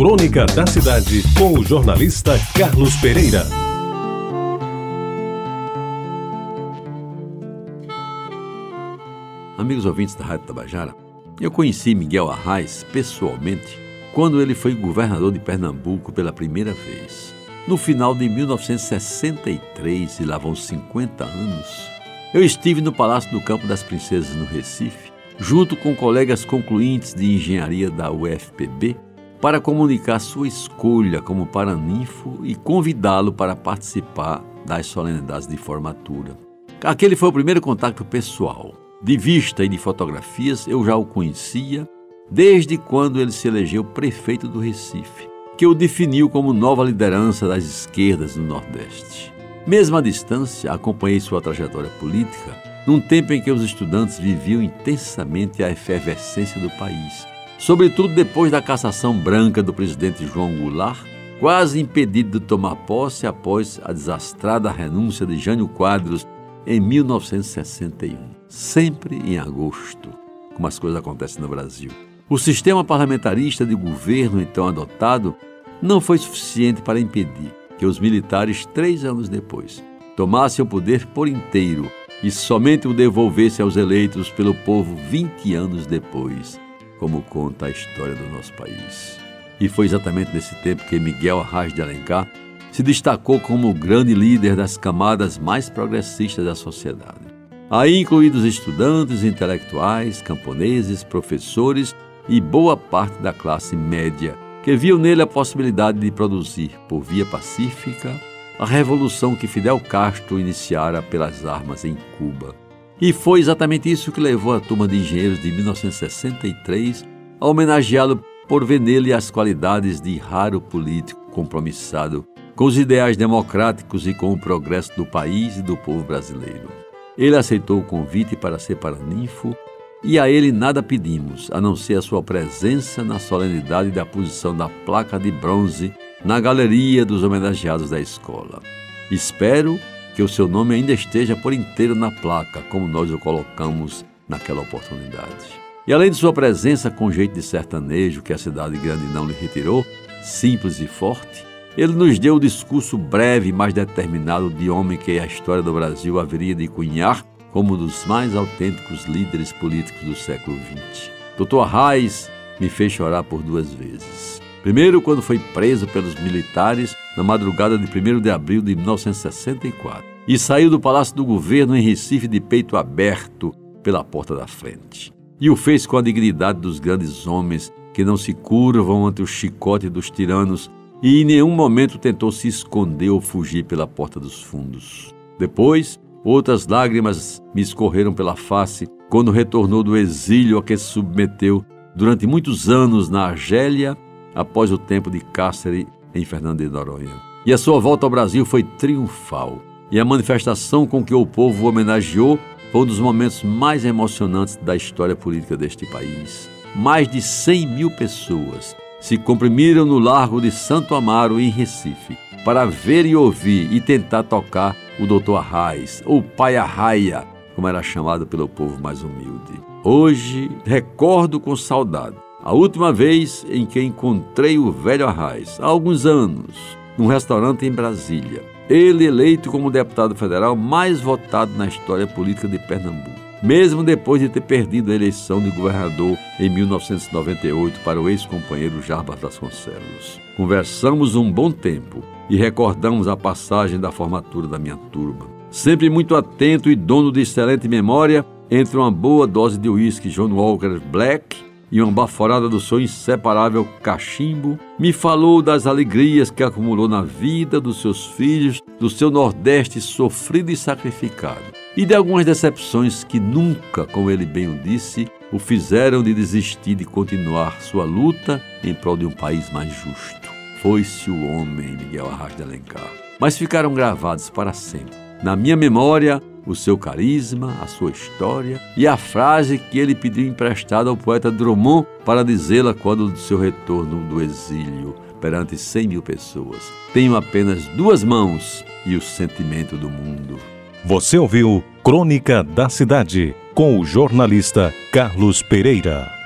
Crônica da Cidade, com o jornalista Carlos Pereira. Amigos ouvintes da Rádio Tabajara, eu conheci Miguel Arraes pessoalmente quando ele foi governador de Pernambuco pela primeira vez. No final de 1963, e lá vão 50 anos, eu estive no Palácio do Campo das Princesas, no Recife, junto com colegas concluintes de engenharia da UFPB, para comunicar sua escolha como paraninfo e convidá-lo para participar das solenidades de formatura. Aquele foi o primeiro contato pessoal. De vista e de fotografias, eu já o conhecia desde quando ele se elegeu prefeito do Recife, que o definiu como nova liderança das esquerdas no Nordeste. Mesmo à distância, acompanhei sua trajetória política num tempo em que os estudantes viviam intensamente a efervescência do país, sobretudo depois da cassação branca do presidente João Goulart, quase impedido de tomar posse após a desastrada renúncia de Jânio Quadros em 1961, sempre em agosto, como as coisas acontecem no Brasil. O sistema parlamentarista de governo então adotado não foi suficiente para impedir que os militares, três anos depois, tomassem o poder por inteiro e somente o devolvessem aos eleitos pelo povo 20 anos depois, como conta a história do nosso país. E foi exatamente nesse tempo que Miguel Arraes de Alencar se destacou como o grande líder das camadas mais progressistas da sociedade. Aí incluídos estudantes, intelectuais, camponeses, professores e boa parte da classe média, que viu nele a possibilidade de produzir, por via pacífica, a revolução que Fidel Castro iniciara pelas armas em Cuba. E foi exatamente isso que levou a turma de engenheiros de 1963 a homenageá-lo por ver nele as qualidades de raro político compromissado com os ideais democráticos e com o progresso do país e do povo brasileiro. Ele aceitou o convite para ser paraninfo e a ele nada pedimos, a não ser a sua presença na solenidade da posição da placa de bronze na galeria dos homenageados da escola. Espero que o seu nome ainda esteja por inteiro na placa, como nós o colocamos naquela oportunidade. E além de sua presença com jeito de sertanejo que a cidade grande não lhe retirou, simples e forte, ele nos deu o discurso breve, mas determinado de homem que a história do Brasil haveria de cunhar como um dos mais autênticos líderes políticos do século XX. Dr. Arraes me fez chorar por duas vezes. Primeiro, quando foi preso pelos militares na madrugada de 1 de abril de 1964 e saiu do Palácio do Governo em Recife de peito aberto pela porta da frente. E o fez com a dignidade dos grandes homens que não se curvam ante o chicote dos tiranos e em nenhum momento tentou se esconder ou fugir pela porta dos fundos. Depois, Outras lágrimas me escorreram pela face quando retornou do exílio a que se submeteu durante muitos anos na Argélia, após o tempo de cárcere em Fernando de Noronha. E a sua volta ao Brasil foi triunfal. E a manifestação com que o povo o homenageou foi um dos momentos mais emocionantes da história política deste país. Mais de 100 mil pessoas se comprimiram no Largo de Santo Amaro, em Recife, para ver e ouvir e tentar tocar o doutor Arraes, ou pai Arraia, como era chamado pelo povo mais humilde. Hoje recordo com saudade a última vez em que encontrei o velho Arraes, há alguns anos, num restaurante em Brasília. Ele eleito como deputado federal mais votado na história política de Pernambuco, mesmo depois de ter perdido a eleição de governador em 1998 para o ex-companheiro Jarbas Vasconcelos. Conversamos um bom tempo e recordamos a passagem da formatura da minha turma. Sempre muito atento e dono de excelente memória, entre uma boa dose de uísque John Walker Black e uma baforada do seu inseparável cachimbo, me falou das alegrias que acumulou na vida dos seus filhos, do seu Nordeste sofrido e sacrificado, e de algumas decepções que nunca, como ele bem o disse, o fizeram de desistir de continuar sua luta em prol de um país mais justo. Foi-se o homem, Miguel Arras de Alencar. Mas ficaram gravados para sempre. Na minha memória, o seu carisma, a sua história e a frase que ele pediu emprestada ao poeta Drummond para dizê-la quando do seu retorno do exílio perante 100 mil pessoas. Tenho apenas duas mãos e o sentimento do mundo. Você ouviu Crônica da Cidade com o jornalista Carlos Pereira.